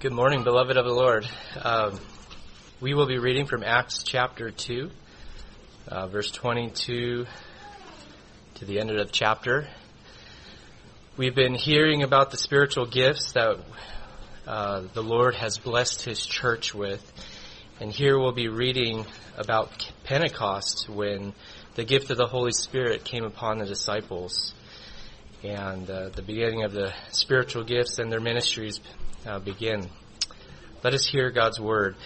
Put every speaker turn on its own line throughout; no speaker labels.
Good morning, beloved of the Lord. Um, we will be reading from Acts chapter 2, uh, verse 22 to the end of the chapter. We've been hearing about the spiritual gifts that uh, the Lord has blessed His church with. And here we'll be reading about Pentecost when the gift of the Holy Spirit came upon the disciples and uh, the beginning of the spiritual gifts and their ministries uh, begin. Let us hear God's word.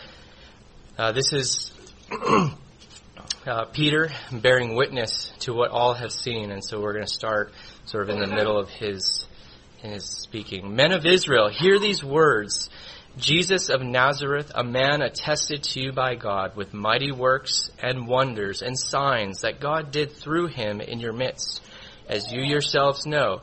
Uh, this is uh, Peter bearing witness to what all have seen, and so we're going to start sort of in the middle of his his speaking. Men of Israel, hear these words. Jesus of Nazareth, a man attested to you by God with mighty works and wonders and signs that God did through him in your midst, as you yourselves know.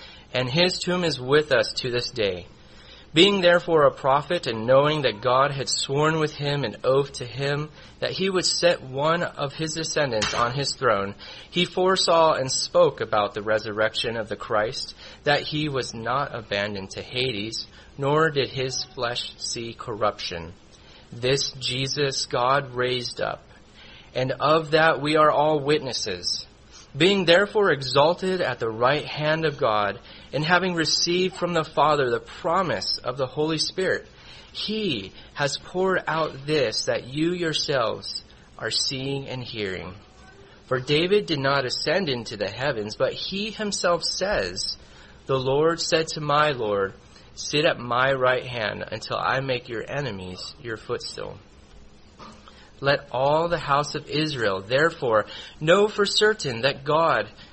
and his tomb is with us to this day. Being therefore a prophet, and knowing that God had sworn with him an oath to him that he would set one of his descendants on his throne, he foresaw and spoke about the resurrection of the Christ, that he was not abandoned to Hades, nor did his flesh see corruption. This Jesus God raised up, and of that we are all witnesses. Being therefore exalted at the right hand of God, and having received from the Father the promise of the Holy Spirit, He has poured out this that you yourselves are seeing and hearing. For David did not ascend into the heavens, but he himself says, The Lord said to my Lord, Sit at my right hand until I make your enemies your footstool. Let all the house of Israel therefore know for certain that God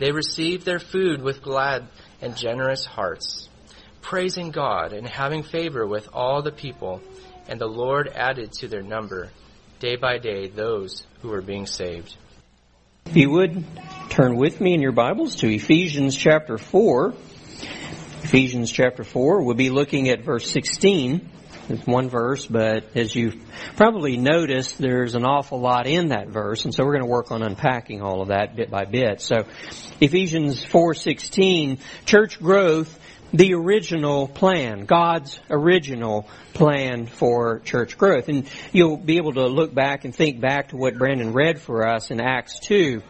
they received their food with glad and generous hearts, praising God and having favor with all the people. And the Lord added to their number day by day those who were being saved.
If you would turn with me in your Bibles to Ephesians chapter 4. Ephesians chapter 4, we'll be looking at verse 16. It's one verse, but as you've probably noticed, there's an awful lot in that verse, and so we're going to work on unpacking all of that bit by bit. So, Ephesians 4:16, church growth, the original plan, God's original plan for church growth. And you'll be able to look back and think back to what Brandon read for us in Acts 2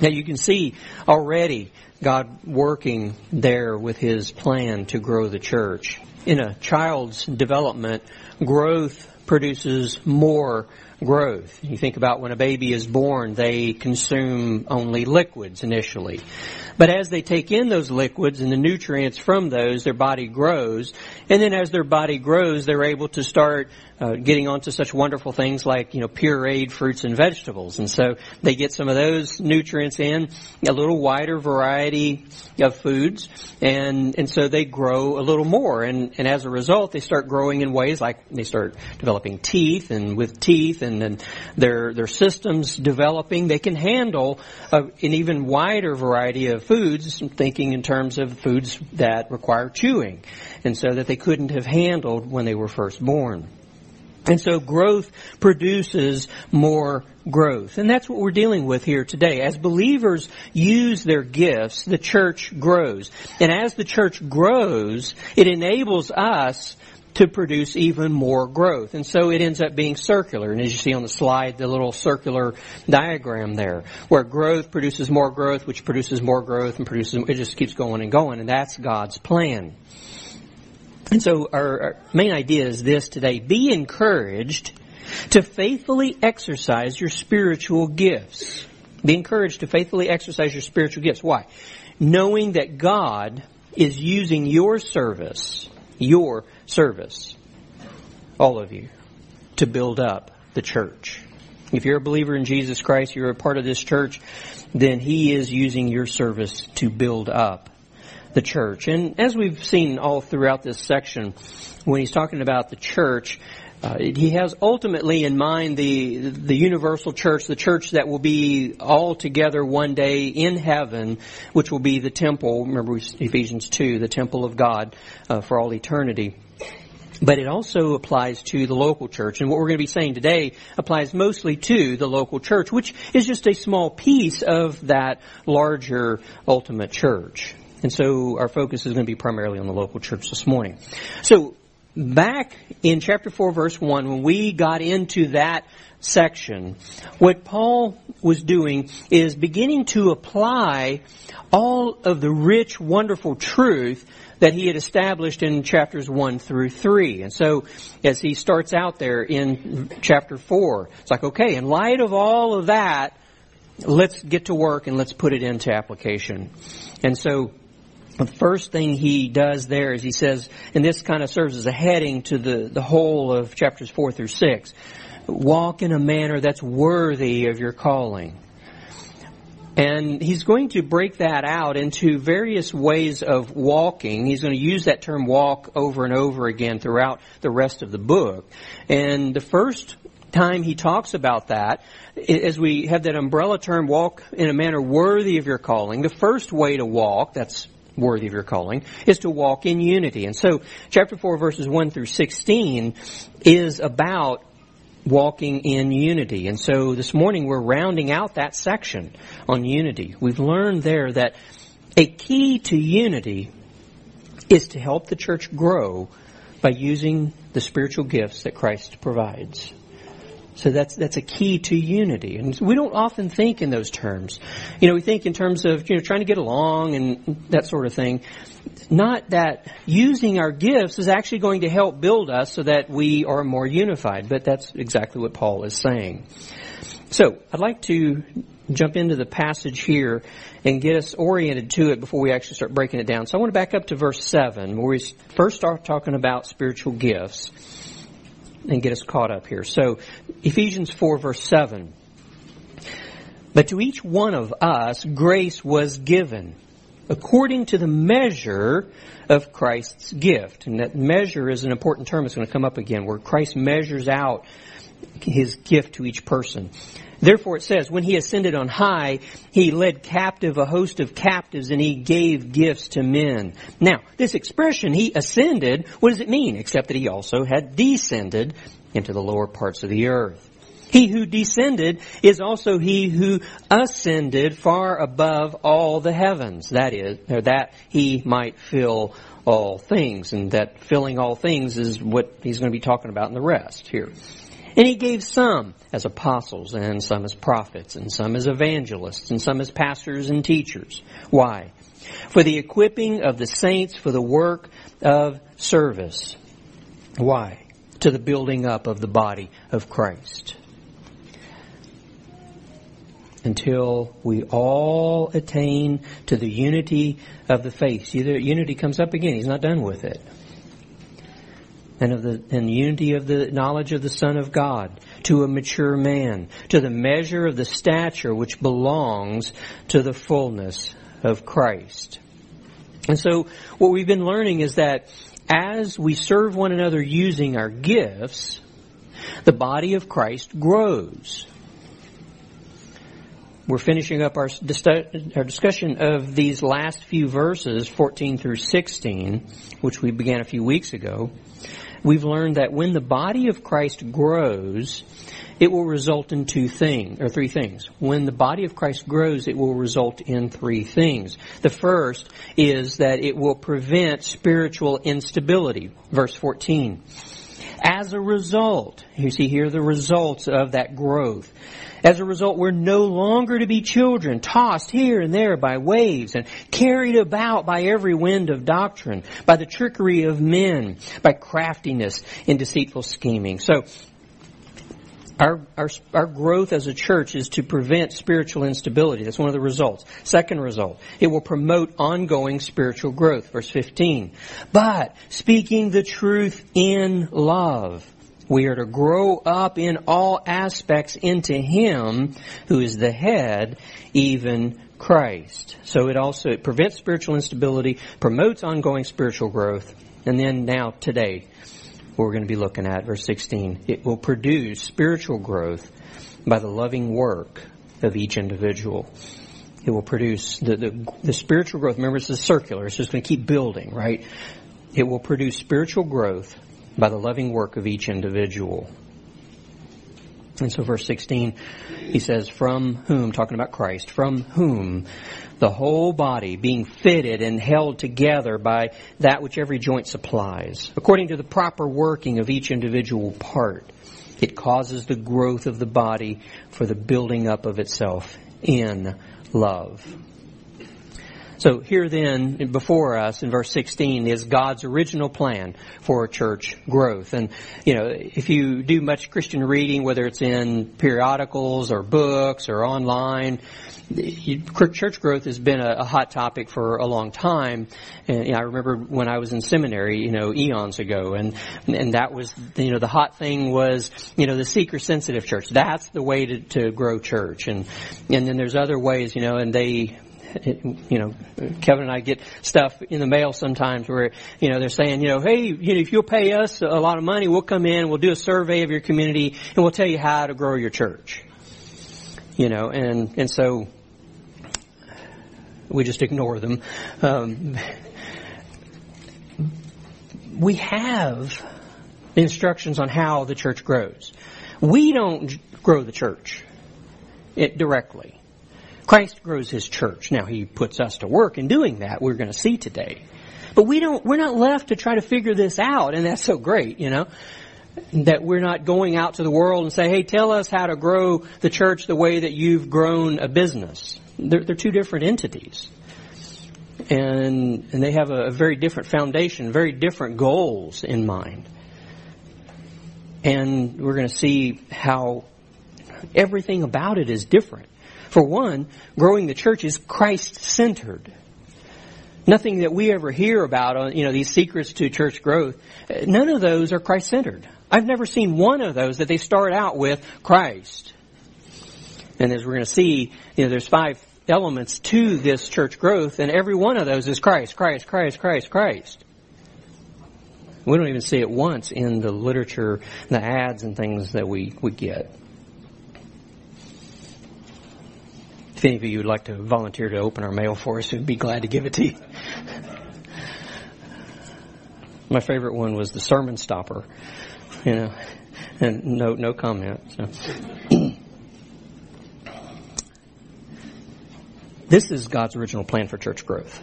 Now you can see already God working there with His plan to grow the church. In a child's development, growth produces more growth. You think about when a baby is born, they consume only liquids initially. But as they take in those liquids and the nutrients from those, their body grows. And then as their body grows, they're able to start uh, getting onto such wonderful things like, you know, pureed fruits and vegetables. And so they get some of those nutrients in, a little wider variety of foods, and, and so they grow a little more. And, and as a result, they start growing in ways like they start developing teeth, and with teeth and then their, their systems developing, they can handle a, an even wider variety of foods, thinking in terms of foods that require chewing, and so that they couldn't have handled when they were first born. And so growth produces more growth. And that's what we're dealing with here today. As believers use their gifts, the church grows. And as the church grows, it enables us to produce even more growth. And so it ends up being circular. And as you see on the slide, the little circular diagram there, where growth produces more growth, which produces more growth and produces, it just keeps going and going. And that's God's plan. And so our, our main idea is this today. Be encouraged to faithfully exercise your spiritual gifts. Be encouraged to faithfully exercise your spiritual gifts. Why? Knowing that God is using your service, your service, all of you, to build up the church. If you're a believer in Jesus Christ, you're a part of this church, then He is using your service to build up the church. And as we've seen all throughout this section, when he's talking about the church, uh, he has ultimately in mind the the universal church, the church that will be all together one day in heaven, which will be the temple. Remember Ephesians two, the temple of God uh, for all eternity. But it also applies to the local church. And what we're going to be saying today applies mostly to the local church, which is just a small piece of that larger ultimate church. And so our focus is going to be primarily on the local church this morning. So back in chapter 4 verse 1, when we got into that section, what Paul was doing is beginning to apply all of the rich, wonderful truth that he had established in chapters 1 through 3. And so, as he starts out there in chapter 4, it's like, okay, in light of all of that, let's get to work and let's put it into application. And so, the first thing he does there is he says, and this kind of serves as a heading to the, the whole of chapters 4 through 6, walk in a manner that's worthy of your calling. And he's going to break that out into various ways of walking. He's going to use that term walk over and over again throughout the rest of the book. And the first time he talks about that, as we have that umbrella term, walk in a manner worthy of your calling, the first way to walk, that's worthy of your calling, is to walk in unity. And so, chapter 4, verses 1 through 16 is about walking in unity. And so this morning we're rounding out that section on unity. We've learned there that a key to unity is to help the church grow by using the spiritual gifts that Christ provides. So that's that's a key to unity, and we don't often think in those terms. You know, we think in terms of you know trying to get along and that sort of thing. Not that using our gifts is actually going to help build us so that we are more unified, but that's exactly what Paul is saying. So I'd like to jump into the passage here and get us oriented to it before we actually start breaking it down. So I want to back up to verse seven, where we first start talking about spiritual gifts and get us caught up here. So, Ephesians 4 verse 7. But to each one of us, grace was given according to the measure of Christ's gift. And that measure is an important term. It's going to come up again, where Christ measures out his gift to each person. Therefore it says, when he ascended on high, he led captive a host of captives and he gave gifts to men. Now, this expression, he ascended, what does it mean? Except that he also had descended into the lower parts of the earth. He who descended is also he who ascended far above all the heavens. That is, that he might fill all things. And that filling all things is what he's going to be talking about in the rest here. And he gave some as apostles, and some as prophets, and some as evangelists, and some as pastors and teachers. Why? For the equipping of the saints for the work of service. Why? To the building up of the body of Christ. Until we all attain to the unity of the faith. See, the unity comes up again. He's not done with it and of the and unity of the knowledge of the Son of God to a mature man, to the measure of the stature which belongs to the fullness of Christ. And so what we've been learning is that as we serve one another using our gifts, the body of Christ grows. We're finishing up our, discussion of these last few verses, 14 through 16, which we began a few weeks ago we've learned that when the body of Christ grows, it will result in two things, or three things. When the body of Christ grows, it will result in three things. The first is that it will prevent spiritual instability. Verse 14. As a result, you see here the results of that growth. As a result, we're no longer to be children, tossed here and there by waves and carried about by every wind of doctrine, by the trickery of men, by craftiness and deceitful scheming. So, our, our, our growth as a church is to prevent spiritual instability. That's one of the results. Second result, it will promote ongoing spiritual growth. Verse 15. But speaking the truth in love we are to grow up in all aspects into Him who is the head, even Christ. So it also it prevents spiritual instability, promotes ongoing spiritual growth, and then now today we're going to be looking at verse 16. It will produce spiritual growth by the loving work of each individual. It will produce the, the, the spiritual growth. Remember, this is circular. It's just going to keep building, right? It will produce spiritual growth by the loving work of each individual. And so verse 16, he says, from whom, talking about Christ, from whom the whole body being fitted and held together by that which every joint supplies, according to the proper working of each individual part, it causes the growth of the body for the building up of itself in love. So here then, before us in verse 16 is God's original plan for church growth. And, you know, if you do much Christian reading, whether it's in periodicals or books or online, church growth has been a, hot topic for a long time. And I remember when I was in seminary, you know, eons ago, and and that was, you know, the hot thing was, you know, the seeker sensitive church. That's the way to, to grow church. And and then there's other ways, you know, and they you know, Kevin and I get stuff in the mail sometimes where, you know, they're saying, you know, hey, you know, if you'll pay us a lot of money, we'll come in, we'll do a survey of your community, and we'll tell you how to grow your church. You know, and, and so we just ignore them. Um, we have instructions on how the church grows. We don't grow the church it directly. Christ grows his church. Now he puts us to work in doing that. We're going to see today. But we don't, we're not left to try to figure this out, and that's so great, you know, that we're not going out to the world and say, hey, tell us how to grow the church the way that you've grown a business. They're, they're two different entities. And, and they have a, a very different foundation, very different goals in mind. And we're going to see how everything about it is different. For one, growing the church is Christ centered. Nothing that we ever hear about, uh, you know, these secrets to church growth, uh, none of those are Christ centered. I've never seen one of those that they start out with Christ. And as we're going to see, you know, there's five elements to this church growth, and every one of those is Christ, Christ, Christ, Christ, Christ. We don't even see it once in the literature, the ads and things that we, we get. If any of you would like to volunteer to open our mail for us, we'd be glad to give it to you. My favorite one was the sermon stopper, you know, and no no comment. So. this is God's original plan for church growth.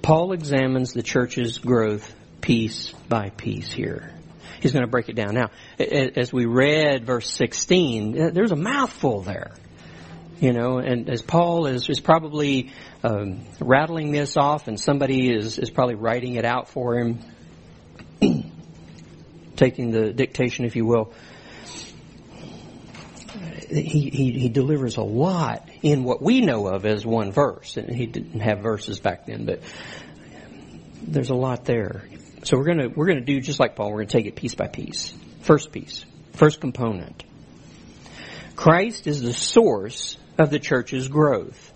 Paul examines the church's growth piece by piece here. he's going to break it down. Now, as we read verse 16, eh, there's a mouthful there. You know, and as Paul is, is probably um, rattling this off, and somebody is, is probably writing it out for him, taking the dictation, if you will. He, he, he delivers a lot in what we know of as one verse. And he didn't have verses back then, but there's a lot there. So we're gonna we're gonna do just like Paul. We're gonna take it piece by piece. First piece, first component. Christ is the source of the church's growth.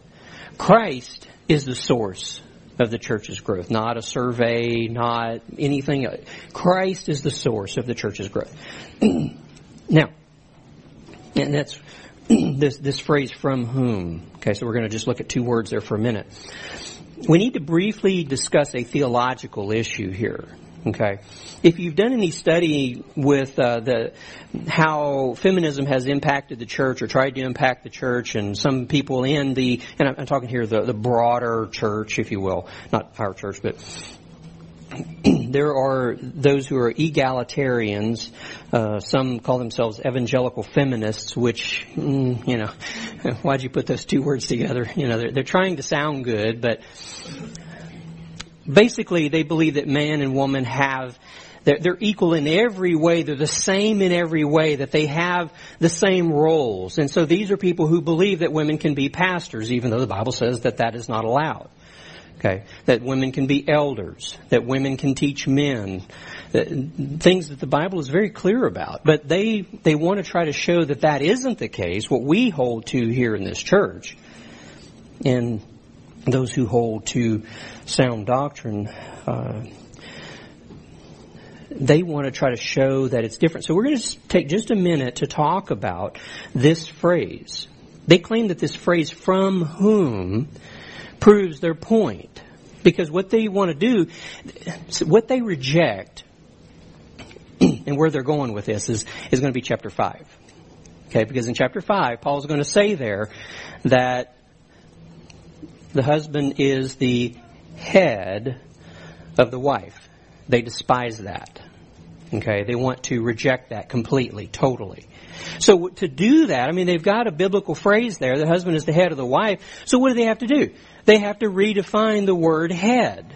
Christ is the source of the church's growth, not a survey, not anything. Christ is the source of the church's growth. now, and that's this this phrase from whom. Okay, so we're going to just look at two words there for a minute. We need to briefly discuss a theological issue here. Okay, if you've done any study with uh, the how feminism has impacted the church or tried to impact the church, and some people in the and I'm, I'm talking here the the broader church, if you will, not our church, but there are those who are egalitarians. Uh, some call themselves evangelical feminists, which, mm, you know, why'd you put those two words together? You know, they're, they're trying to sound good, but basically they believe that man and woman have they're, equal in every way. They're the same in every way, that they have the same roles. And so these are people who believe that women can be pastors, even though the Bible says that that is not allowed. Okay, that women can be elders, that women can teach men, that, things that the Bible is very clear about. But they they want to try to show that that isn't the case. What we hold to here in this church, and those who hold to sound doctrine, uh, they want to try to show that it's different. So we're going to take just a minute to talk about this phrase. They claim that this phrase, from whom, proves their point. Because what they want to do, what they reject, and where they're going with this is, is going to be chapter 5. Okay, because in chapter 5, Paul's going to say there that the husband is the head of the wife. They despise that. Okay, they want to reject that completely, totally. So to do that, I mean, they've got a biblical phrase there. The husband is the head of the wife. So what do they have to do? They have to redefine the word head.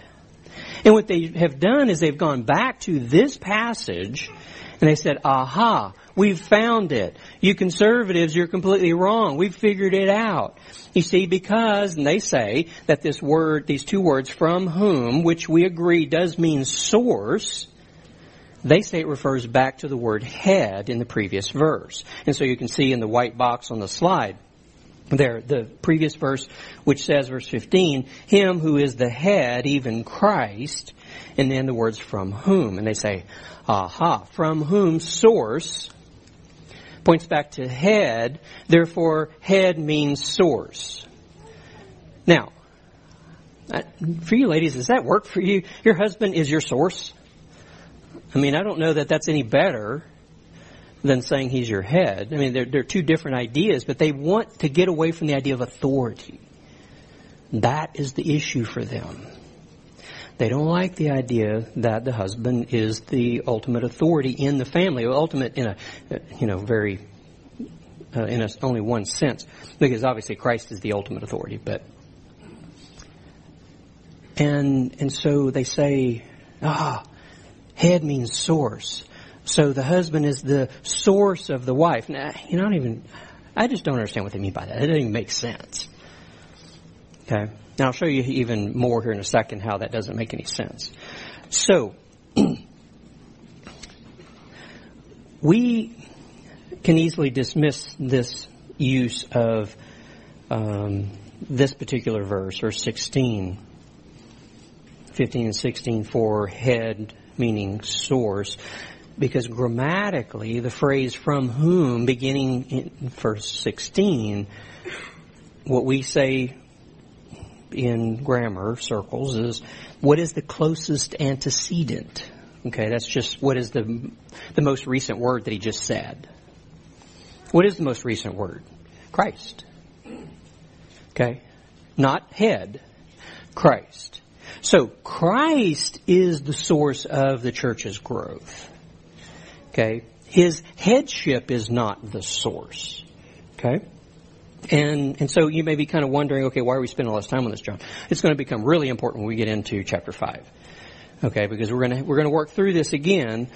And what they have done is they've gone back to this passage and they said, aha, we've found it. You conservatives, you're completely wrong. We've figured it out. You see, because, and they say that this word, these two words, from whom, which we agree does mean source, they say it refers back to the word head in the previous verse. And so you can see in the white box on the slide there, the previous verse, which says, verse 15, Him who is the head, even Christ, and then the words from whom. And they say, aha, from whom source points back to head, therefore head means source. Now, for you ladies, does that work for you? Your husband is your source? I mean, I don't know that that's any better than saying he's your head. I mean, they're, they're two different ideas, but they want to get away from the idea of authority. That is the issue for them. They don't like the idea that the husband is the ultimate authority in the family, ultimate in a, you know, very, uh, in a, only one sense, because obviously Christ is the ultimate authority, but, and, and so they say, ah, Head means source. So the husband is the source of the wife. Now, you don't even, I just don't understand what they mean by that. It doesn't even make sense. Okay? Now I'll show you even more here in a second how that doesn't make any sense. So, we can easily dismiss this use of um, this particular verse, verse 16, 15 and 16 for head meaning source, because grammatically the phrase from whom, beginning in verse 16, what we say in grammar circles is what is the closest antecedent? Okay, that's just what is the the most recent word that he just said. What is the most recent word? Christ. Okay? Not head. Christ. So Christ is the source of the church's growth. Okay? His headship is not the source. Okay? And, and so you may be kind of wondering, okay, why are we spending all this time on this, John? It's going to become really important when we get into chapter 5. Okay, because we're going to, we're going to work through this again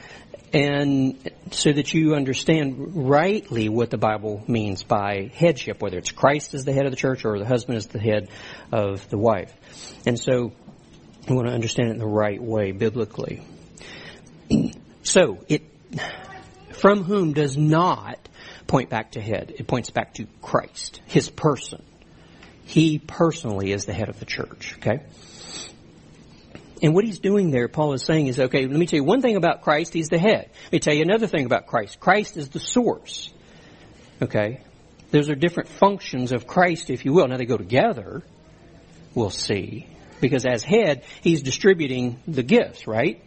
and so that you understand rightly what the Bible means by headship, whether it's Christ as the head of the church or the husband as the head of the wife. And so we want to understand it in the right way biblically. So it, from whom does not point back to head. It points back to Christ, His person. He personally is the head of the church, okay? And what he's doing there, Paul is saying is, okay, let me tell you one thing about Christ, he's the head. Let me tell you another thing about Christ. Christ is the source. Okay? Those are different functions of Christ, if you will. Now they go together, we'll see. Because as head, he's distributing the gifts, right?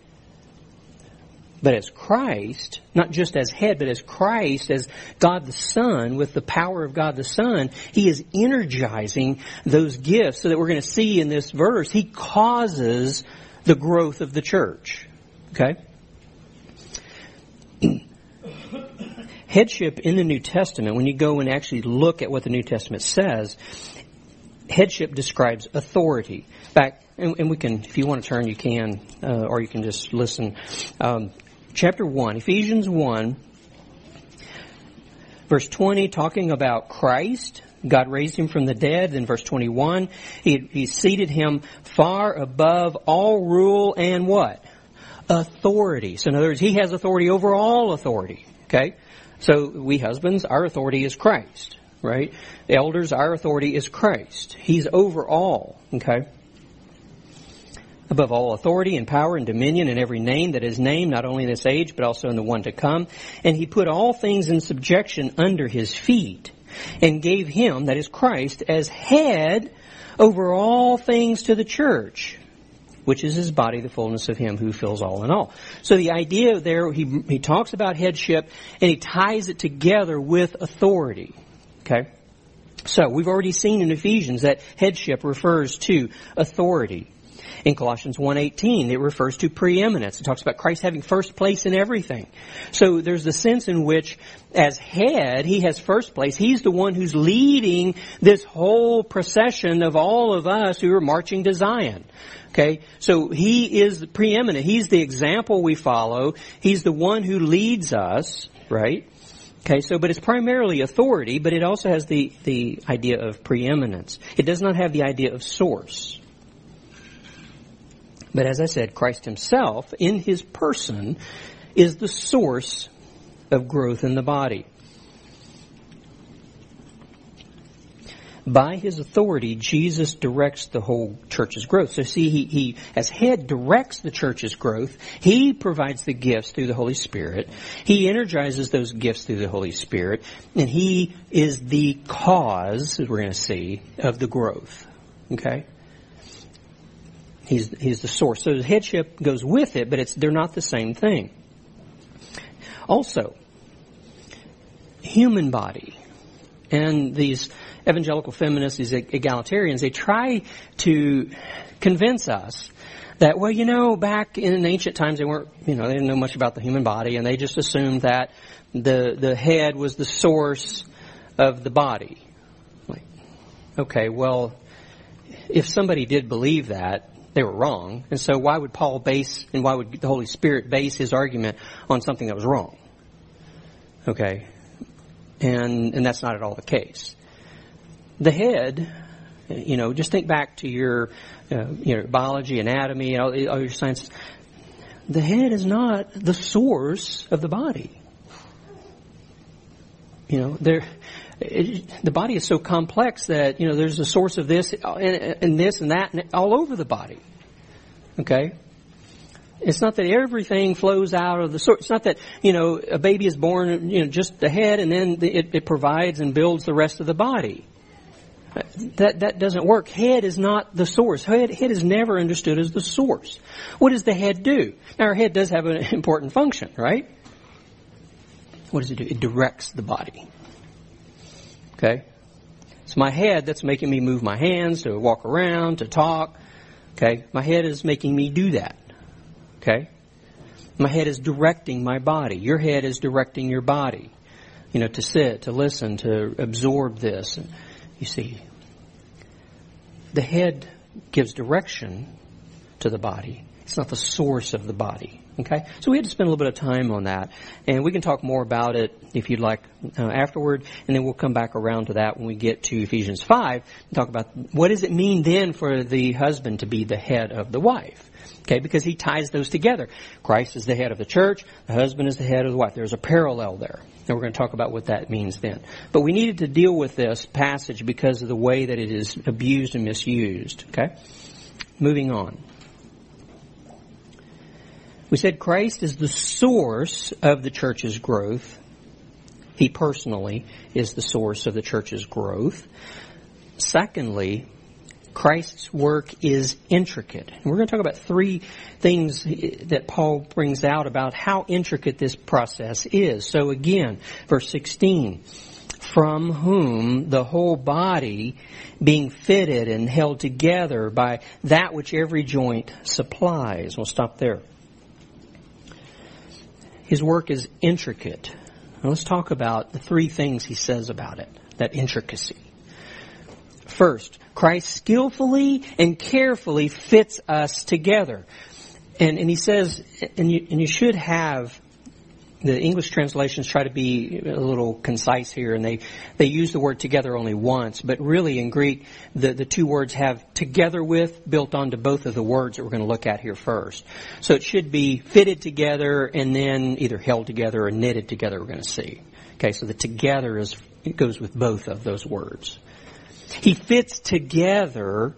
But as Christ, not just as head, but as Christ, as God the Son, with the power of God the Son, He is energizing those gifts so that we're going to see in this verse, He causes the growth of the church. Okay? Headship in the New Testament, when you go and actually look at what the New Testament says, headship describes authority. Back, and, and we can, if you want to turn, you can, uh, or you can just listen. Um, chapter 1, Ephesians 1, verse 20, talking about Christ. God raised him from the dead. Then verse 21, he, he seated him far above all rule and what? Authority. So in other words, he has authority over all authority. Okay? So we husbands, our authority is Christ. Right? The elders, our authority is Christ. He's over all. Okay? Above all authority and power and dominion and every name that is named, not only in this age, but also in the one to come. And he put all things in subjection under his feet and gave him, that is Christ, as head over all things to the church, which is his body, the fullness of him who fills all in all. So the idea there, he, he talks about headship and he ties it together with authority. Okay? So we've already seen in Ephesians that headship refers to authority. In Colossians 1.18, it refers to preeminence. It talks about Christ having first place in everything. So there's the sense in which, as head, he has first place. He's the one who's leading this whole procession of all of us who are marching to Zion. Okay, so he is preeminent. He's the example we follow. He's the one who leads us, right? Okay, so, but it's primarily authority, but it also has the, the idea of preeminence. It does not have the idea of source. But as I said, Christ himself, in his person, is the source of growth in the body. By his authority, Jesus directs the whole church's growth. So see, he, he, as head, directs the church's growth. He provides the gifts through the Holy Spirit. He energizes those gifts through the Holy Spirit. And he is the cause, as we're going to see, of the growth. Okay? He's, he's the source. So the headship goes with it, but it's, they're not the same thing. Also, human body. And these evangelical feminists, these egalitarians, they try to convince us that, well, you know, back in ancient times they weren't, you know, they didn't know much about the human body and they just assumed that the, the head was the source of the body. Like, okay, well, if somebody did believe that, they were wrong. And so why would Paul base and why would the Holy Spirit base his argument on something that was wrong? Okay. And, and that's not at all the case. The head, you know, just think back to your, uh, you know, biology, anatomy, all, all your sciences. The head is not the source of the body. You know, there, it, the body is so complex that you know there's a source of this and, and this and that and all over the body. Okay. It's not that everything flows out of the source. It's not that you know a baby is born, you know, just the head, and then the, it, it provides and builds the rest of the body. That that doesn't work. Head is not the source. Head head is never understood as the source. What does the head do? Now, our head does have an important function, right? What does it do? It directs the body. Okay? It's my head that's making me move my hands to walk around, to talk. Okay? My head is making me do that. Okay? My head is directing my body. Your head is directing your body. You know, to sit, to listen, to absorb this. You see, the head gives direction to the body. It's not the source of the body. Okay? So we had to spend a little bit of time on that. And we can talk more about it if you'd like uh, afterward. And then we'll come back around to that when we get to Ephesians 5 and talk about what does it mean then for the husband to be the head of the wife. Okay, because he ties those together. Christ is the head of the church, the husband is the head of the wife. There's a parallel there. And we're going to talk about what that means then. But we needed to deal with this passage because of the way that it is abused and misused. Okay? Moving on. We said Christ is the source of the church's growth. He personally is the source of the church's growth. Secondly, Christ's work is intricate. And we're going to talk about three things that Paul brings out about how intricate this process is. So again, verse 16, from whom the whole body being fitted and held together by that which every joint supplies. We'll stop there. His work is intricate. Now let's talk about the three things he says about it, that intricacy. First, Christ skillfully and carefully fits us together. And, and he says, and you, and you should have the English translations try to be a little concise here, and they, they use the word together only once, but really in Greek, the, the two words have together with built onto both of the words that we're going to look at here first. So it should be fitted together and then either held together or knitted together, we're going to see. Okay, so the together is, it goes with both of those words. He fits together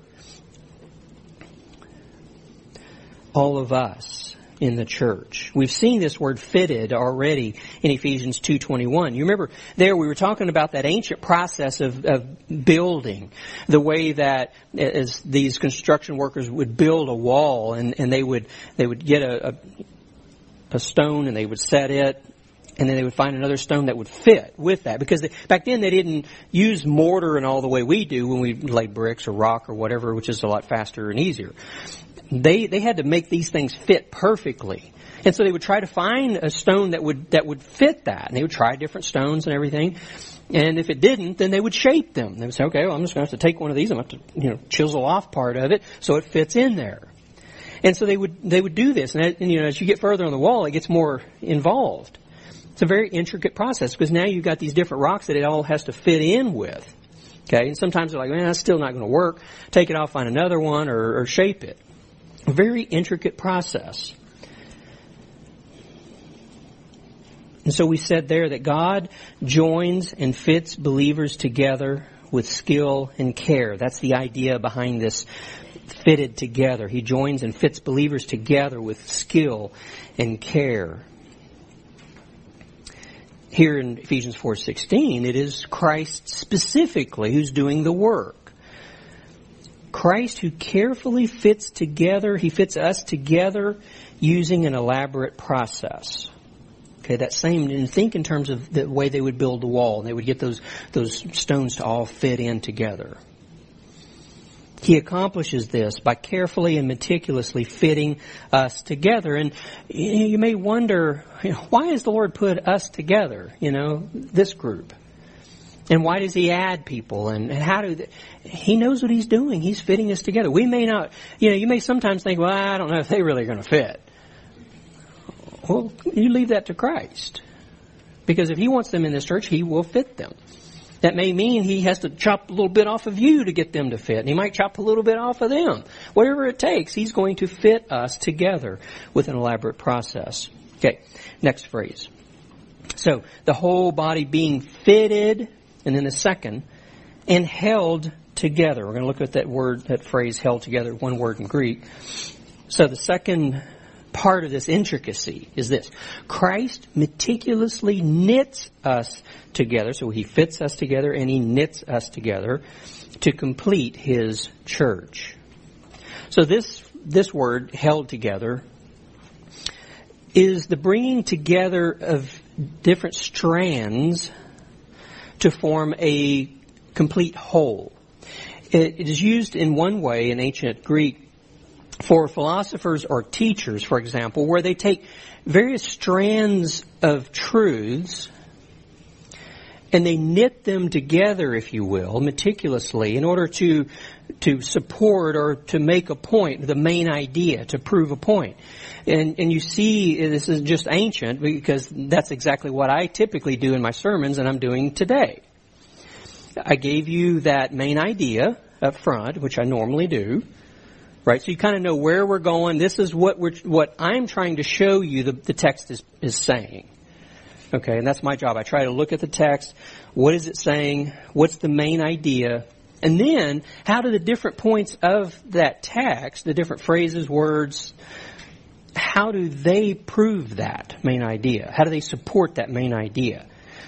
all of us in the church. We've seen this word fitted already in Ephesians 2.21. You remember there we were talking about that ancient process of, of building, the way that as these construction workers would build a wall and, and they would, they would get a, a, a stone and they would set it and then they would find another stone that would fit with that because they, back then they didn't use mortar and all the way we do when we lay bricks or rock or whatever, which is a lot faster and easier. They they had to make these things fit perfectly, and so they would try to find a stone that would that would fit that, and they would try different stones and everything. And if it didn't, then they would shape them. They would say, "Okay, well, I'm just going to have to take one of these. I'm going to have to, you know, chisel off part of it so it fits in there." And so they would they would do this, and, and you know, as you get further on the wall, it gets more involved. It's a very intricate process because now you've got these different rocks that it all has to fit in with. Okay, and sometimes they're like, man, that's still not going to work. Take it off, find another one, or, or shape it. Very intricate process. And so we said there that God joins and fits believers together with skill and care. That's the idea behind this fitted together. He joins and fits believers together with skill and care here in Ephesians 4:16, it is Christ specifically who's doing the work. Christ who carefully fits together, he fits us together using an elaborate process. Okay, that same, and think in terms of the way they would build the wall. and They would get those, those stones to all fit in together. He accomplishes this by carefully and meticulously fitting us together. And you may wonder, you know, why has the Lord put us together, you know, this group? And why does he add people? And, how do they, he knows what he's doing? He's fitting us together. We may not, you know, you may sometimes think, well, I don't know if they really are going to fit. Well, you leave that to Christ. Because if he wants them in this church, he will fit them. That may mean he has to chop a little bit off of you to get them to fit. And he might chop a little bit off of them. Whatever it takes, he's going to fit us together with an elaborate process. Okay, next phrase. So, the whole body being fitted, and then the second, and held together. We're going to look at that word, that phrase, held together, one word in Greek. So the second part of this intricacy is this. Christ meticulously knits us together, so he fits us together and he knits us together to complete his church. So this, this word, held together, is the bringing together of different strands to form a complete whole. it, is used in one way in ancient Greek for philosophers or teachers, for example, where they take various strands of truths and they knit them together, if you will, meticulously in order to to support or to make a point, the main idea, to prove a point. And, and you see, this is just ancient because that's exactly what I typically do in my sermons and I'm doing today. I gave you that main idea up front, which I normally do. Right, so you kind of know where we're going. This is what we're, what I'm trying to show you. The, the text is is saying. Okay, and that's my job. I try to look at the text. What is it saying? What's the main idea? And then, how do the different points of that text, the different phrases, words, how do they prove that main idea? How do they support that main idea?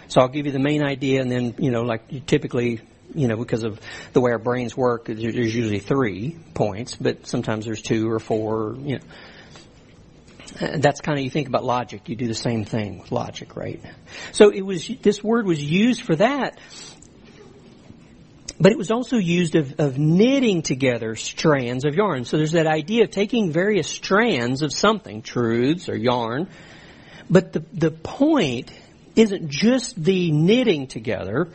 So I'll give you the main idea and then, you know, like typically, you know, because of the way our brains work, there's usually three points, but sometimes there's two or four, you know. Uh, that's kind of, you think about logic, you do the same thing with logic, right? So it was, this word was used for that, but it was also used of, of knitting together strands of yarn. So there's that idea of taking various strands of something, truths or yarn, but the, the point isn't just the knitting together,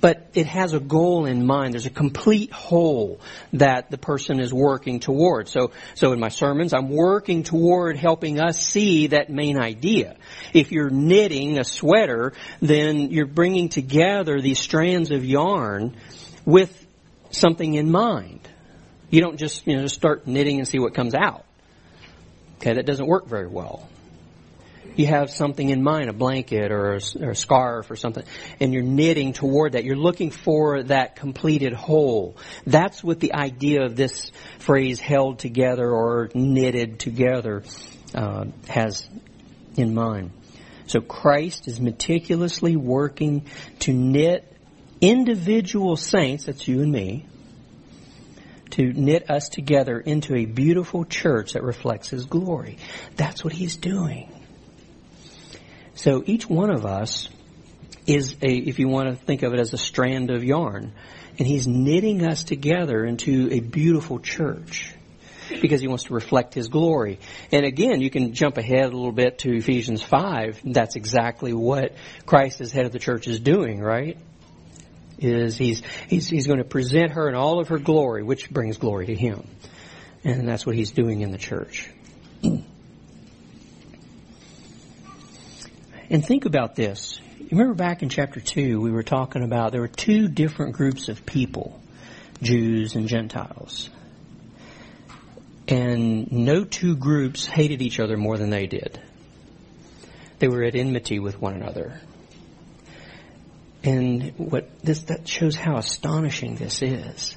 but it has a goal in mind. There's a complete whole that the person is working toward. So, so in my sermons, I'm working toward helping us see that main idea. If you're knitting a sweater, then you're bringing together these strands of yarn with something in mind. You don't just, you know, just start knitting and see what comes out. Okay, that doesn't work very well you have something in mind, a blanket or a, or a, scarf or something, and you're knitting toward that. You're looking for that completed whole. That's what the idea of this phrase held together or knitted together uh, has in mind. So Christ is meticulously working to knit individual saints, that's you and me, to knit us together into a beautiful church that reflects His glory. That's what He's doing. So each one of us is a, if you want to think of it as a strand of yarn, and he's knitting us together into a beautiful church because he wants to reflect his glory. And again, you can jump ahead a little bit to Ephesians 5. That's exactly what Christ as head of the church is doing, right? Is he's, he's, he's going to present her in all of her glory, which brings glory to him. And that's what he's doing in the church. And think about this. Remember back in chapter 2, we were talking about there were two different groups of people, Jews and Gentiles. And no two groups hated each other more than they did. They were at enmity with one another. And what this that shows how astonishing this is.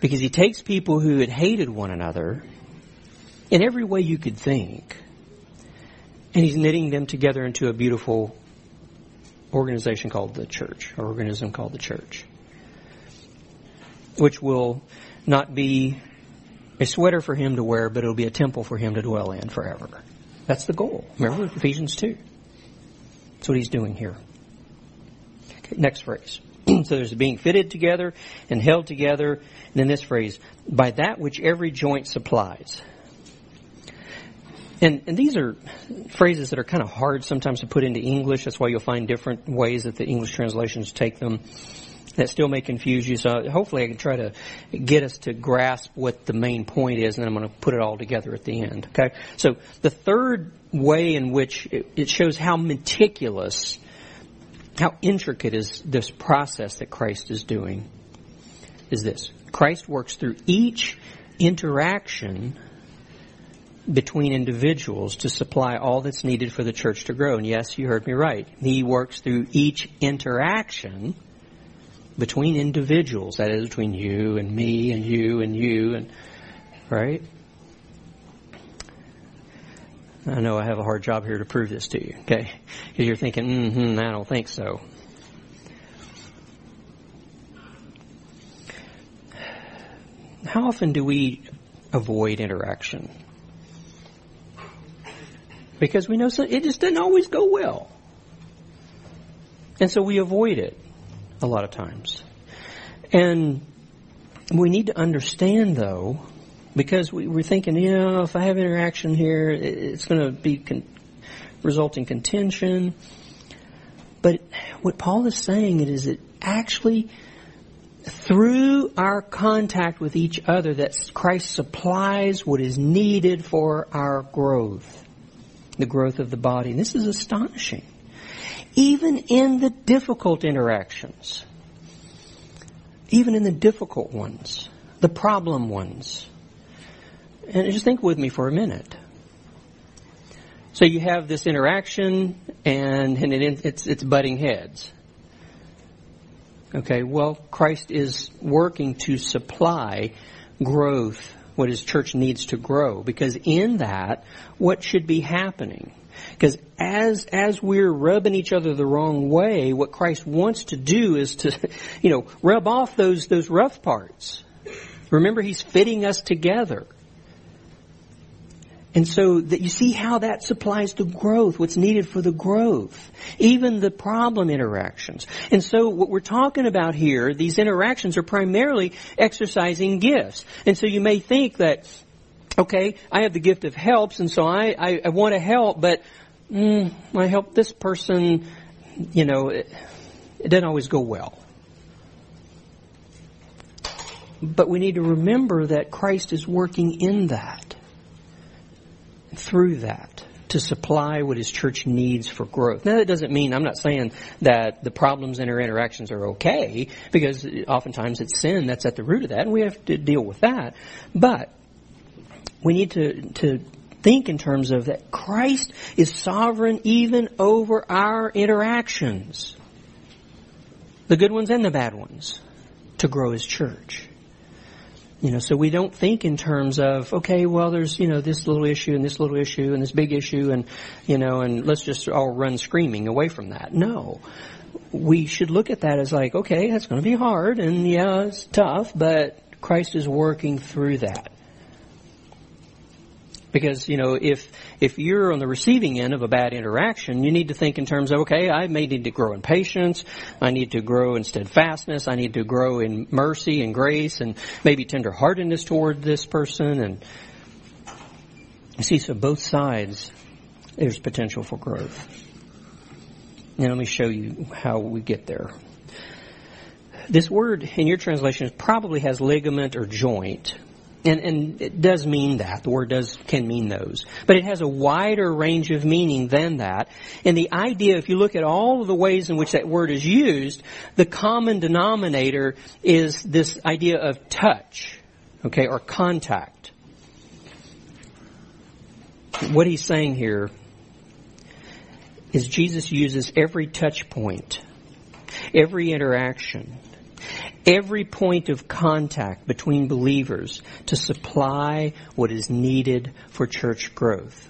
Because he takes people who had hated one another in every way you could think and he's knitting them together into a beautiful organization called the church, or organism called the church, which will not be a sweater for him to wear, but it'll be a temple for him to dwell in forever. That's the goal. Remember Ephesians 2. That's what he's doing here. Okay, next phrase. so there's being fitted together and held together. And then this phrase, by that which every joint supplies. And, and these are phrases that are kind of hard sometimes to put into English. That's why you'll find different ways that the English translations take them that still may confuse you. So hopefully I can try to get us to grasp what the main point is, and then I'm going to put it all together at the end. Okay? So the third way in which it shows how meticulous, how intricate is this process that Christ is doing is this. Christ works through each interaction between individuals to supply all that's needed for the church to grow. And yes, you heard me right. He works through each interaction between individuals. That is between you and me and you and you and, right? I know I have a hard job here to prove this to you, okay? Because you're thinking, mm-hmm, I don't think so. How often do we avoid interaction? Because we know it just doesn't always go well. And so we avoid it a lot of times. And we need to understand, though, because we, are thinking, you know, if I have interaction here, it's going to be con- result in contention. But what Paul is saying is that actually through our contact with each other that Christ supplies what is needed for our growth, the growth of the body. And this is astonishing. Even in the difficult interactions, even in the difficult ones, the problem ones. And just think with me for a minute. So you have this interaction, and, and it, it's, it's butting heads. Okay, well, Christ is working to supply growth, what his church needs to grow, because in that, what should be happening? Because as, as we're rubbing each other the wrong way, what Christ wants to do is to, you know, rub off those, those rough parts. Remember, He's fitting us together. And so that you see how that supplies the growth, what's needed for the growth, even the problem interactions. And so what we're talking about here, these interactions are primarily exercising gifts. And so you may think that, okay, I have the gift of helps, and so I, I, I want to help, but mm, I help this person, you know, it, it doesn't always go well. But we need to remember that Christ is working in that through that to supply what his church needs for growth. Now that doesn't mean, I'm not saying that the problems in our interactions are okay, because oftentimes it's sin that's at the root of that, and we have to deal with that. But we need to, to think in terms of that Christ is sovereign even over our interactions. The good ones and the bad ones. To grow his church. You know, so we don't think in terms of, okay, well, there's, you know, this little issue and this little issue and this big issue and, you know, and let's just all run screaming away from that. No. We should look at that as like, okay, that's going to be hard and yeah, it's tough, but Christ is working through that. Because, you know, if, if you're on the receiving end of a bad interaction, you need to think in terms of, okay, I may need to grow in patience, I need to grow in steadfastness, I need to grow in mercy and grace and maybe tenderheartedness toward this person and you see, so both sides, there's potential for growth. Now let me show you how we get there. This word in your translation probably has ligament or joint. And, and it does mean that. The word does, can mean those. But it has a wider range of meaning than that. And the idea, if you look at all of the ways in which that word is used, the common denominator is this idea of touch, okay, or contact. What he's saying here is Jesus uses every touch point, every interaction, every point of contact between believers to supply what is needed for church growth.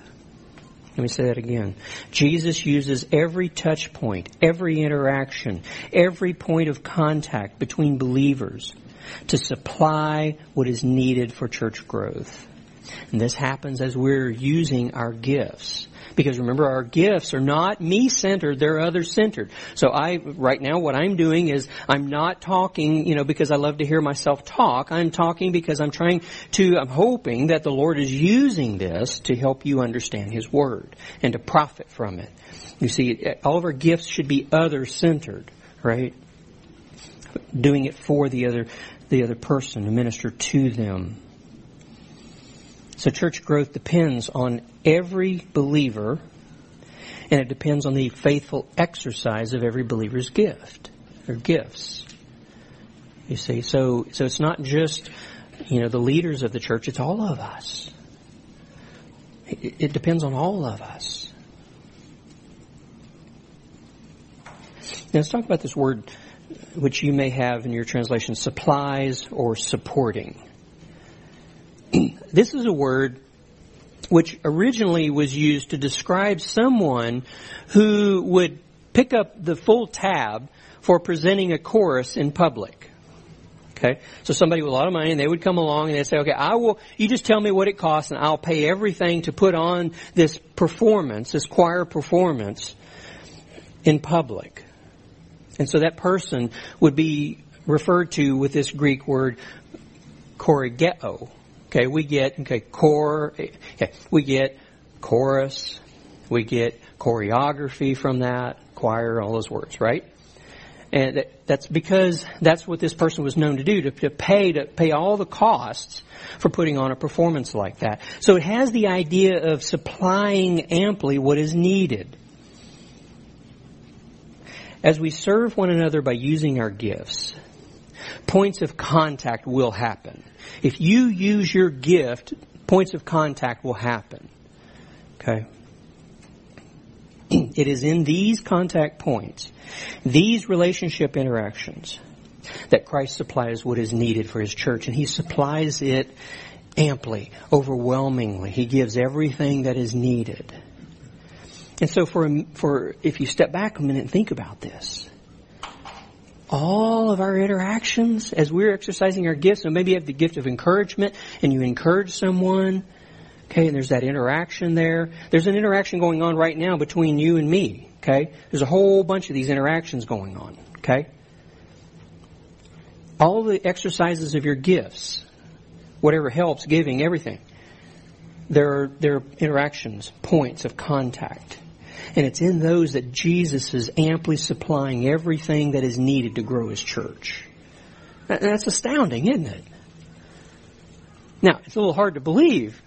Let me say that again. Jesus uses every touch point, every interaction, every point of contact between believers to supply what is needed for church growth. And this happens as we're using our gifts because remember, our gifts are not me centered, they're other centered. So I, right now, what I'm doing is I'm not talking, you know, because I love to hear myself talk. I'm talking because I'm trying to, I'm hoping that the Lord is using this to help you understand His Word and to profit from it. You see, all of our gifts should be other centered, right? Doing it for the other, the other person to minister to them. So church growth depends on every believer, and it depends on the faithful exercise of every believer's gift or gifts. You see, so so it's not just you know the leaders of the church; it's all of us. It, it depends on all of us. Now let's talk about this word, which you may have in your translation, supplies or supporting. this is a word which originally was used to describe someone who would pick up the full tab for presenting a chorus in public. Okay? So somebody with a lot of money and they would come along and they'd say, okay, I will, you just tell me what it costs and I'll pay everything to put on this performance, this choir performance in public. And so that person would be referred to with this Greek word chorigeo. Okay, we get okay core. Okay, we get chorus. We get choreography from that choir. All those words, right? And that's because that's what this person was known to do, to, to, pay, to pay all the costs for putting on a performance like that. So it has the idea of supplying amply what is needed. As we serve one another by using our gifts, points of contact will happen. If you use your gift, points of contact will happen. Okay? it is in these contact points, these relationship interactions, that Christ supplies what is needed for His church, and He supplies it amply, overwhelmingly. He gives everything that is needed. And so for, for, if you step back a minute and think about this, all of our interactions as we're exercising our gifts, so maybe you have the gift of encouragement and you encourage someone, okay, and there's that interaction there. There's an interaction going on right now between you and me, okay? There's a whole bunch of these interactions going on, okay? All the exercises of your gifts, whatever helps, giving, everything, there are, there are interactions, points of contact. And it's in those that Jesus is amply supplying everything that is needed to grow his church. That's astounding, isn't it? Now, it's a little hard to believe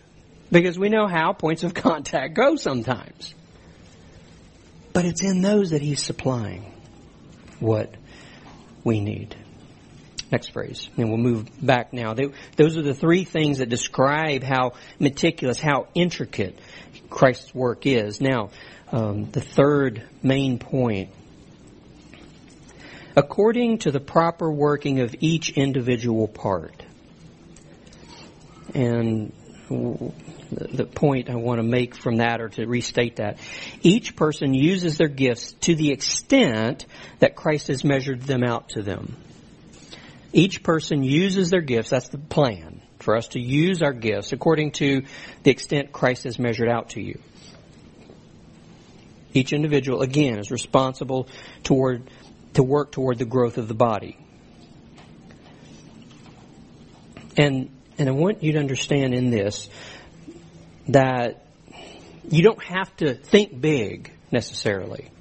because we know how points of contact go sometimes. But it's in those that he's supplying what we need. Next phrase. And we'll move back now. They, those are the three things that describe how meticulous, how intricate Christ's work is. Now, um, the third main point. According to the proper working of each individual part. And the point I want to make from that or to restate that. Each person uses their gifts to the extent that Christ has measured them out to them. Each person uses their gifts, that's the plan, for us to use our gifts according to the extent Christ has measured out to you. Each individual, again, is responsible toward, to work toward the growth of the body. And, and I want you to understand in this that you don't have to think big necessarily.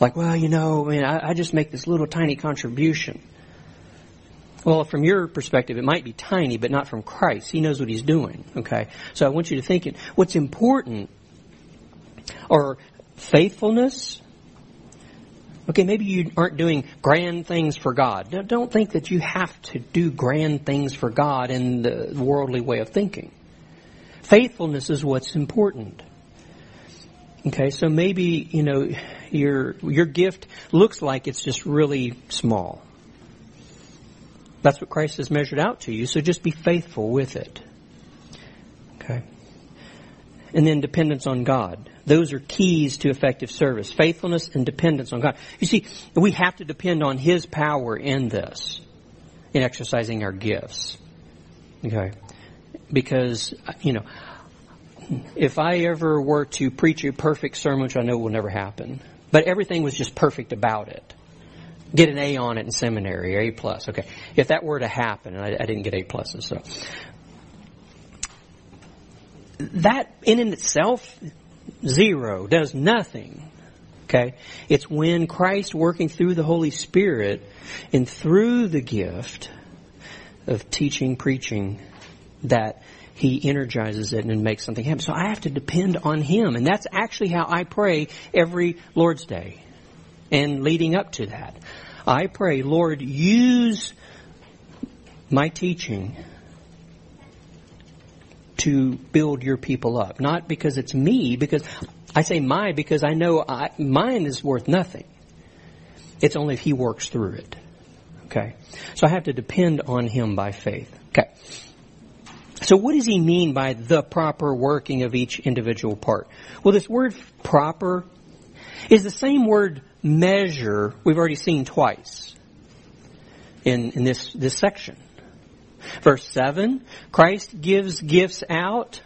Like, well, you know, I mean, I, I just make this little tiny contribution. Well, from your perspective, it might be tiny, but not from Christ. He knows what he's doing. Okay, so I want you to think it. What's important are faithfulness. Okay, maybe you aren't doing grand things for God. Don't think that you have to do grand things for God in the worldly way of thinking. Faithfulness is what's important. Okay, so maybe, you know, your, your gift looks like it's just really small. That's what Christ has measured out to you, so just be faithful with it. Okay. And then dependence on God. Those are keys to effective service. Faithfulness and dependence on God. You see, we have to depend on His power in this, in exercising our gifts. Okay because, you know, if I ever were to preach a perfect sermon, which I know will never happen, but everything was just perfect about it, get an A on it in seminary, or A plus, okay. If that were to happen, and I, I didn't get A pluses, so that in and itself, zero, does nothing. Okay? It's when Christ working through the Holy Spirit and through the gift of teaching, preaching, that he energizes it and makes something happen. So I have to depend on him. And that's actually how I pray every Lord's Day and leading up to that. I pray, Lord, use my teaching to build your people up. Not because it's me, because I say my because I know I, mine is worth nothing. It's only if he works through it. Okay? So I have to depend on him by faith. Okay. So what does he mean by the proper working of each individual part? Well, this word proper is the same word measure we've already seen twice in, in this, this section. Verse 7, Christ gives gifts out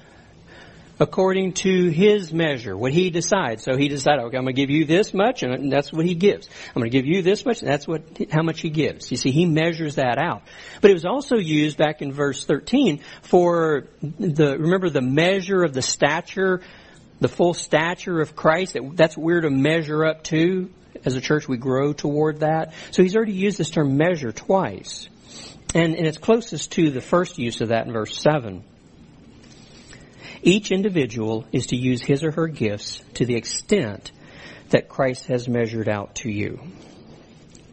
according to his measure, what he decides. So he decided, okay, I'm going to give you this much, and that's what he gives. I'm going to give you this much, and that's what how much he gives. You see, he measures that out. But it was also used back in verse 13 for the remember the measure of the stature, the full stature of Christ. That, that's what we're to measure up to. As a church, we grow toward that. So he's already used this term measure twice. And, and it's closest to the first use of that in verse 7. Each individual is to use his or her gifts to the extent that Christ has measured out to you.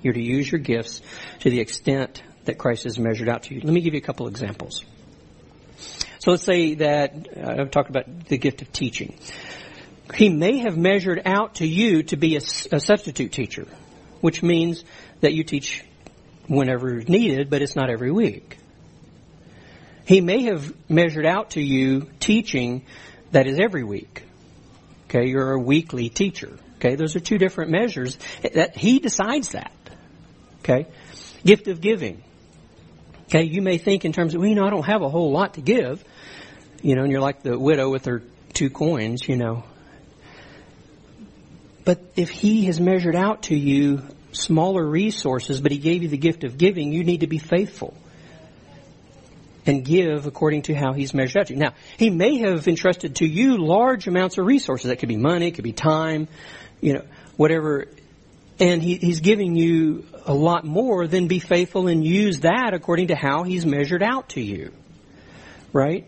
You're to use your gifts to the extent that Christ has measured out to you. Let me give you a couple examples. So let's say that uh, I've talked about the gift of teaching. He may have measured out to you to be a, a substitute teacher, which means that you teach whenever needed, but it's not every week. He may have measured out to you teaching that is every week. Okay, you're a weekly teacher. Okay, those are two different measures. That he decides that. Okay, gift of giving. Okay, you may think in terms of, well, you know, I don't have a whole lot to give. You know, and you're like the widow with her two coins. You know, but if he has measured out to you smaller resources, but he gave you the gift of giving, you need to be faithful and give according to how he's measured out you. Now, he may have entrusted to you large amounts of resources. That could be money, it could be time, you know, whatever. And he, he's giving you a lot more, then be faithful and use that according to how he's measured out to you. Right?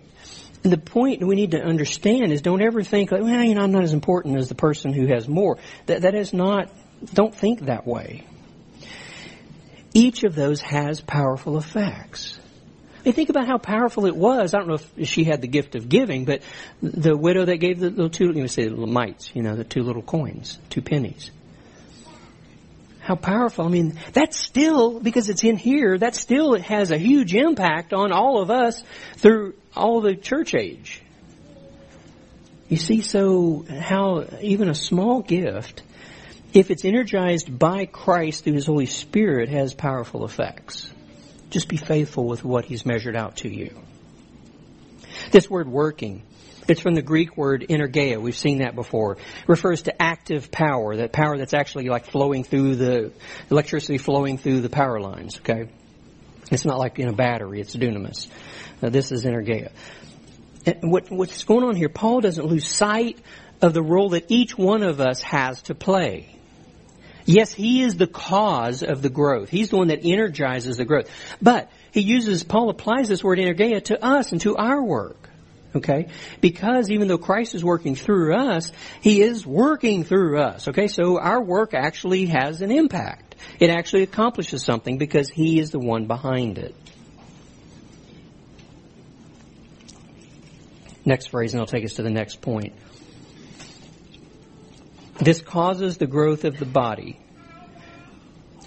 And the point we need to understand is don't ever think, well, you know, I'm not as important as the person who has more. That, that is not, don't think that way. Each of those has powerful effects. And think about how powerful it was. I don't know if she had the gift of giving, but the widow that gave the little two, you know, say the little mites, you know, the two little coins, two pennies. How powerful. I mean, that's still, because it's in here, that still has a huge impact on all of us through all the church age. You see, so how even a small gift, if it's energized by Christ through His Holy Spirit, has powerful effects. Just be faithful with what He's measured out to you. This word working, it's from the Greek word energeia. We've seen that before. It refers to active power, that power that's actually like flowing through the electricity flowing through the power lines, okay? It's not like in a battery, it's dunamis. Now, this is energeia. And what, what's going on here, Paul doesn't lose sight of the role that each one of us has to play. Yes, he is the cause of the growth. He's the one that energizes the growth. But he uses, Paul applies this word energeia to us and to our work. Okay? Because even though Christ is working through us, He is working through us. Okay? So our work actually has an impact. It actually accomplishes something because He is the one behind it. Next phrase, and I'll take us to the next point. This causes the growth of the body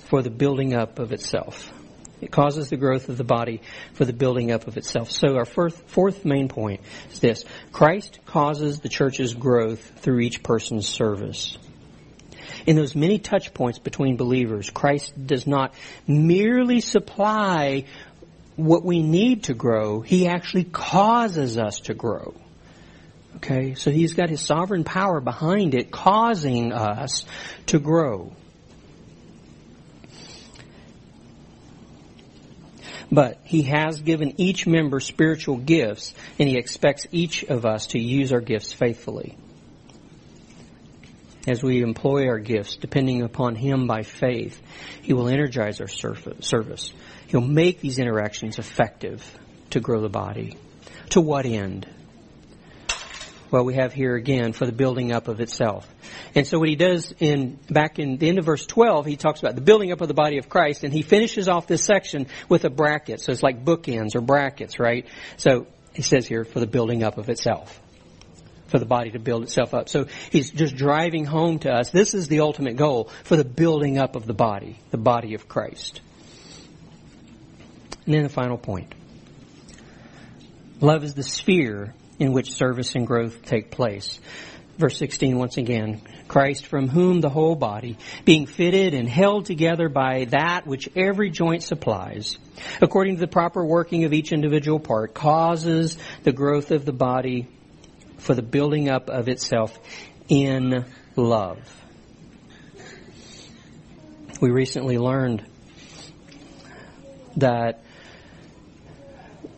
for the building up of itself. It causes the growth of the body for the building up of itself. So our fourth, fourth main point is this. Christ causes the church's growth through each person's service. In those many touch points between believers, Christ does not merely supply what we need to grow, He actually causes us to grow. Okay, so he's got his sovereign power behind it, causing us to grow. But he has given each member spiritual gifts, and he expects each of us to use our gifts faithfully. As we employ our gifts, depending upon him by faith, he will energize our service. He'll make these interactions effective to grow the body. To what end? Well, we have here again for the building up of itself. And so what he does in, back in the end of verse 12, he talks about the building up of the body of Christ, and he finishes off this section with a bracket. So it's like bookends or brackets, right? So he says here, for the building up of itself. For the body to build itself up. So he's just driving home to us, this is the ultimate goal, for the building up of the body, the body of Christ. And then the final point. Love is the sphere in which service and growth take place. Verse 16 once again, Christ from whom the whole body, being fitted and held together by that which every joint supplies, according to the proper working of each individual part, causes the growth of the body for the building up of itself in love. We recently learned that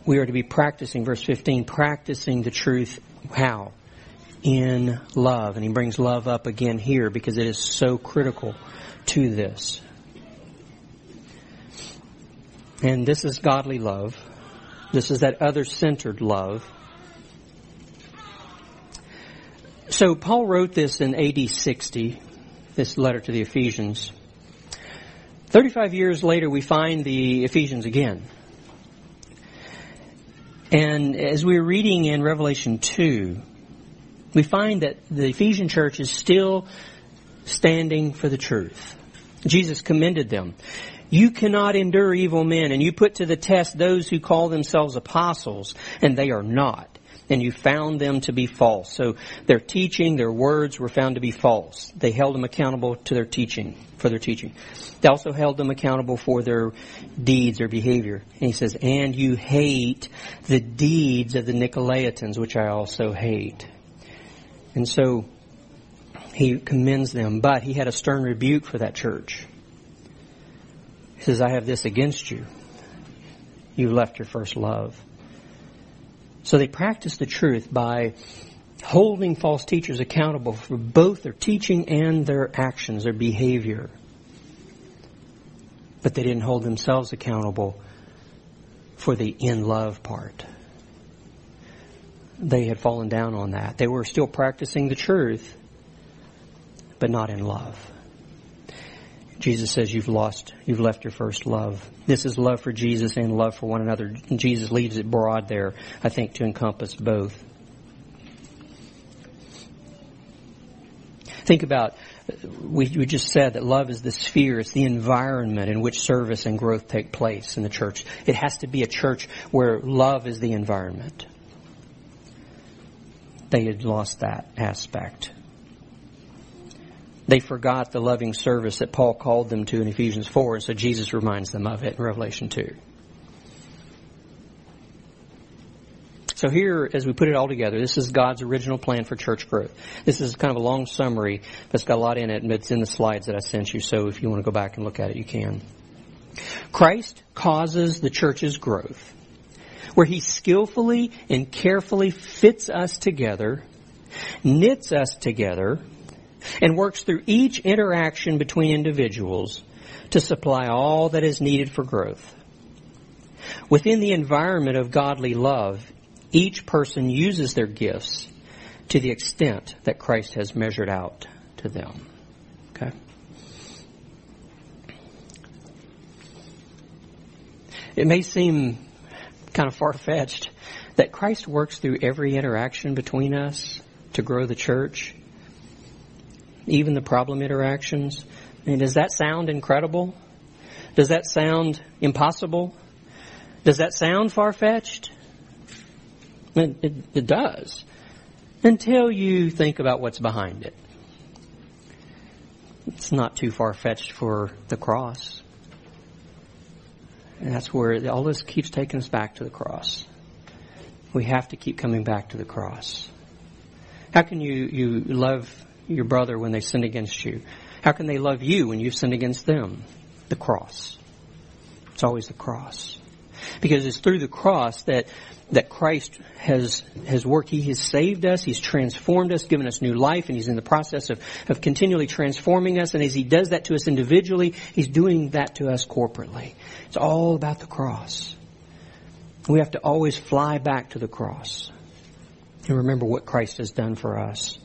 we are to be practicing, verse 15, practicing the truth. How? In love. And he brings love up again here because it is so critical to this. And this is godly love. This is that other centered love. So Paul wrote this in AD 60, this letter to the Ephesians. 35 years later, we find the Ephesians again. And as we are reading in Revelation 2, we find that the Ephesian church is still standing for the truth. Jesus commended them. You cannot endure evil men, and you put to the test those who call themselves apostles, and they are not. And you found them to be false. So their teaching, their words were found to be false. They held them accountable to their teaching, for their teaching. They also held them accountable for their deeds, their behavior. And he says, and you hate the deeds of the Nicolaitans, which I also hate. And so he commends them, but he had a stern rebuke for that church. He says, I have this against you. You've left your first love. So they practice the truth by holding false teachers accountable for both their teaching and their actions, their behavior. But they didn't hold themselves accountable for the in love part. They had fallen down on that. They were still practicing the truth, but not in love. Jesus says you've lost, you've left your first love. This is love for Jesus and love for one another. Jesus leaves it broad there, I think, to encompass both. Think about, we, we just said that love is the sphere, it's the environment in which service and growth take place in the church. It has to be a church where love is the environment. They had lost that aspect. They forgot the loving service that Paul called them to in Ephesians 4, and so Jesus reminds them of it in Revelation 2. So here, as we put it all together, this is God's original plan for church growth. This is kind of a long summary, it's got a lot in it, and it's in the slides that I sent you, so if you want to go back and look at it, you can. Christ causes the church's growth, where he skillfully and carefully fits us together, knits us together, and works through each interaction between individuals to supply all that is needed for growth. Within the environment of godly love, each person uses their gifts to the extent that Christ has measured out to them. Okay? It may seem kind of far fetched that Christ works through every interaction between us to grow the church even the problem interactions. I mean, does that sound incredible? Does that sound impossible? Does that sound far fetched? It, it, it, does. Until you think about what's behind it. It's not too far fetched for the cross. And that's where all this keeps taking us back to the cross. We have to keep coming back to the cross. How can you, you love your brother when they sin against you? How can they love you when you've sinned against them? The cross. It's always the cross. Because it's through the cross that, that Christ has, has worked. He has saved us. He's transformed us, given us new life, and He's in the process of, of continually transforming us. And as He does that to us individually, He's doing that to us corporately. It's all about the cross. We have to always fly back to the cross and remember what Christ has done for us.